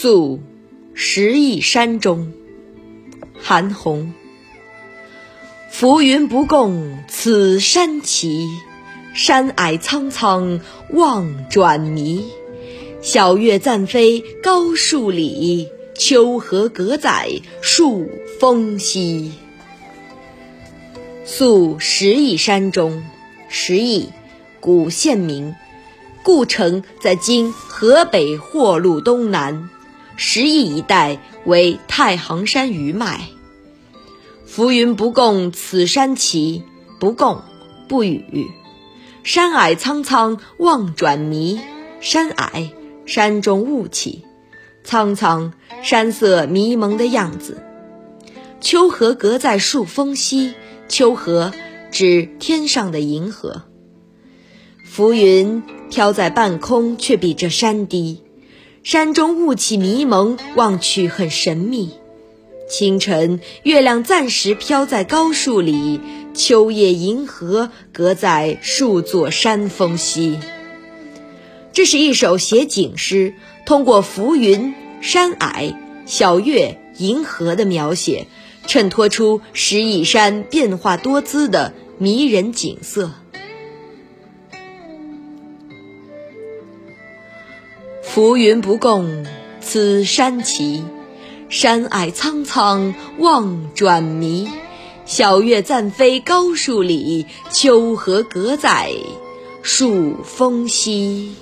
宿石邑山中，韩翃。浮云不共此山齐，山霭苍苍望转迷。晓月暂飞高树里，秋河隔在数峰西。宿石邑山中，石邑，古县名，故城在今河北霍路东南。石邑一带为太行山余脉。浮云不共此山齐，不共，不语。山霭苍苍望转迷，山霭，山中雾气，苍苍，山色迷蒙的样子。秋河隔在数峰西，秋河指天上的银河。浮云飘在半空，却比这山低。山中雾气迷蒙，望去很神秘。清晨，月亮暂时飘在高树里；秋夜，银河隔在数座山峰西。这是一首写景诗，通过浮云、山霭、晓月、银河的描写，衬托出石椅山变化多姿的迷人景色。浮云不共此山奇，山霭苍苍望转迷。晓月暂飞高树里，秋河隔在数峰西。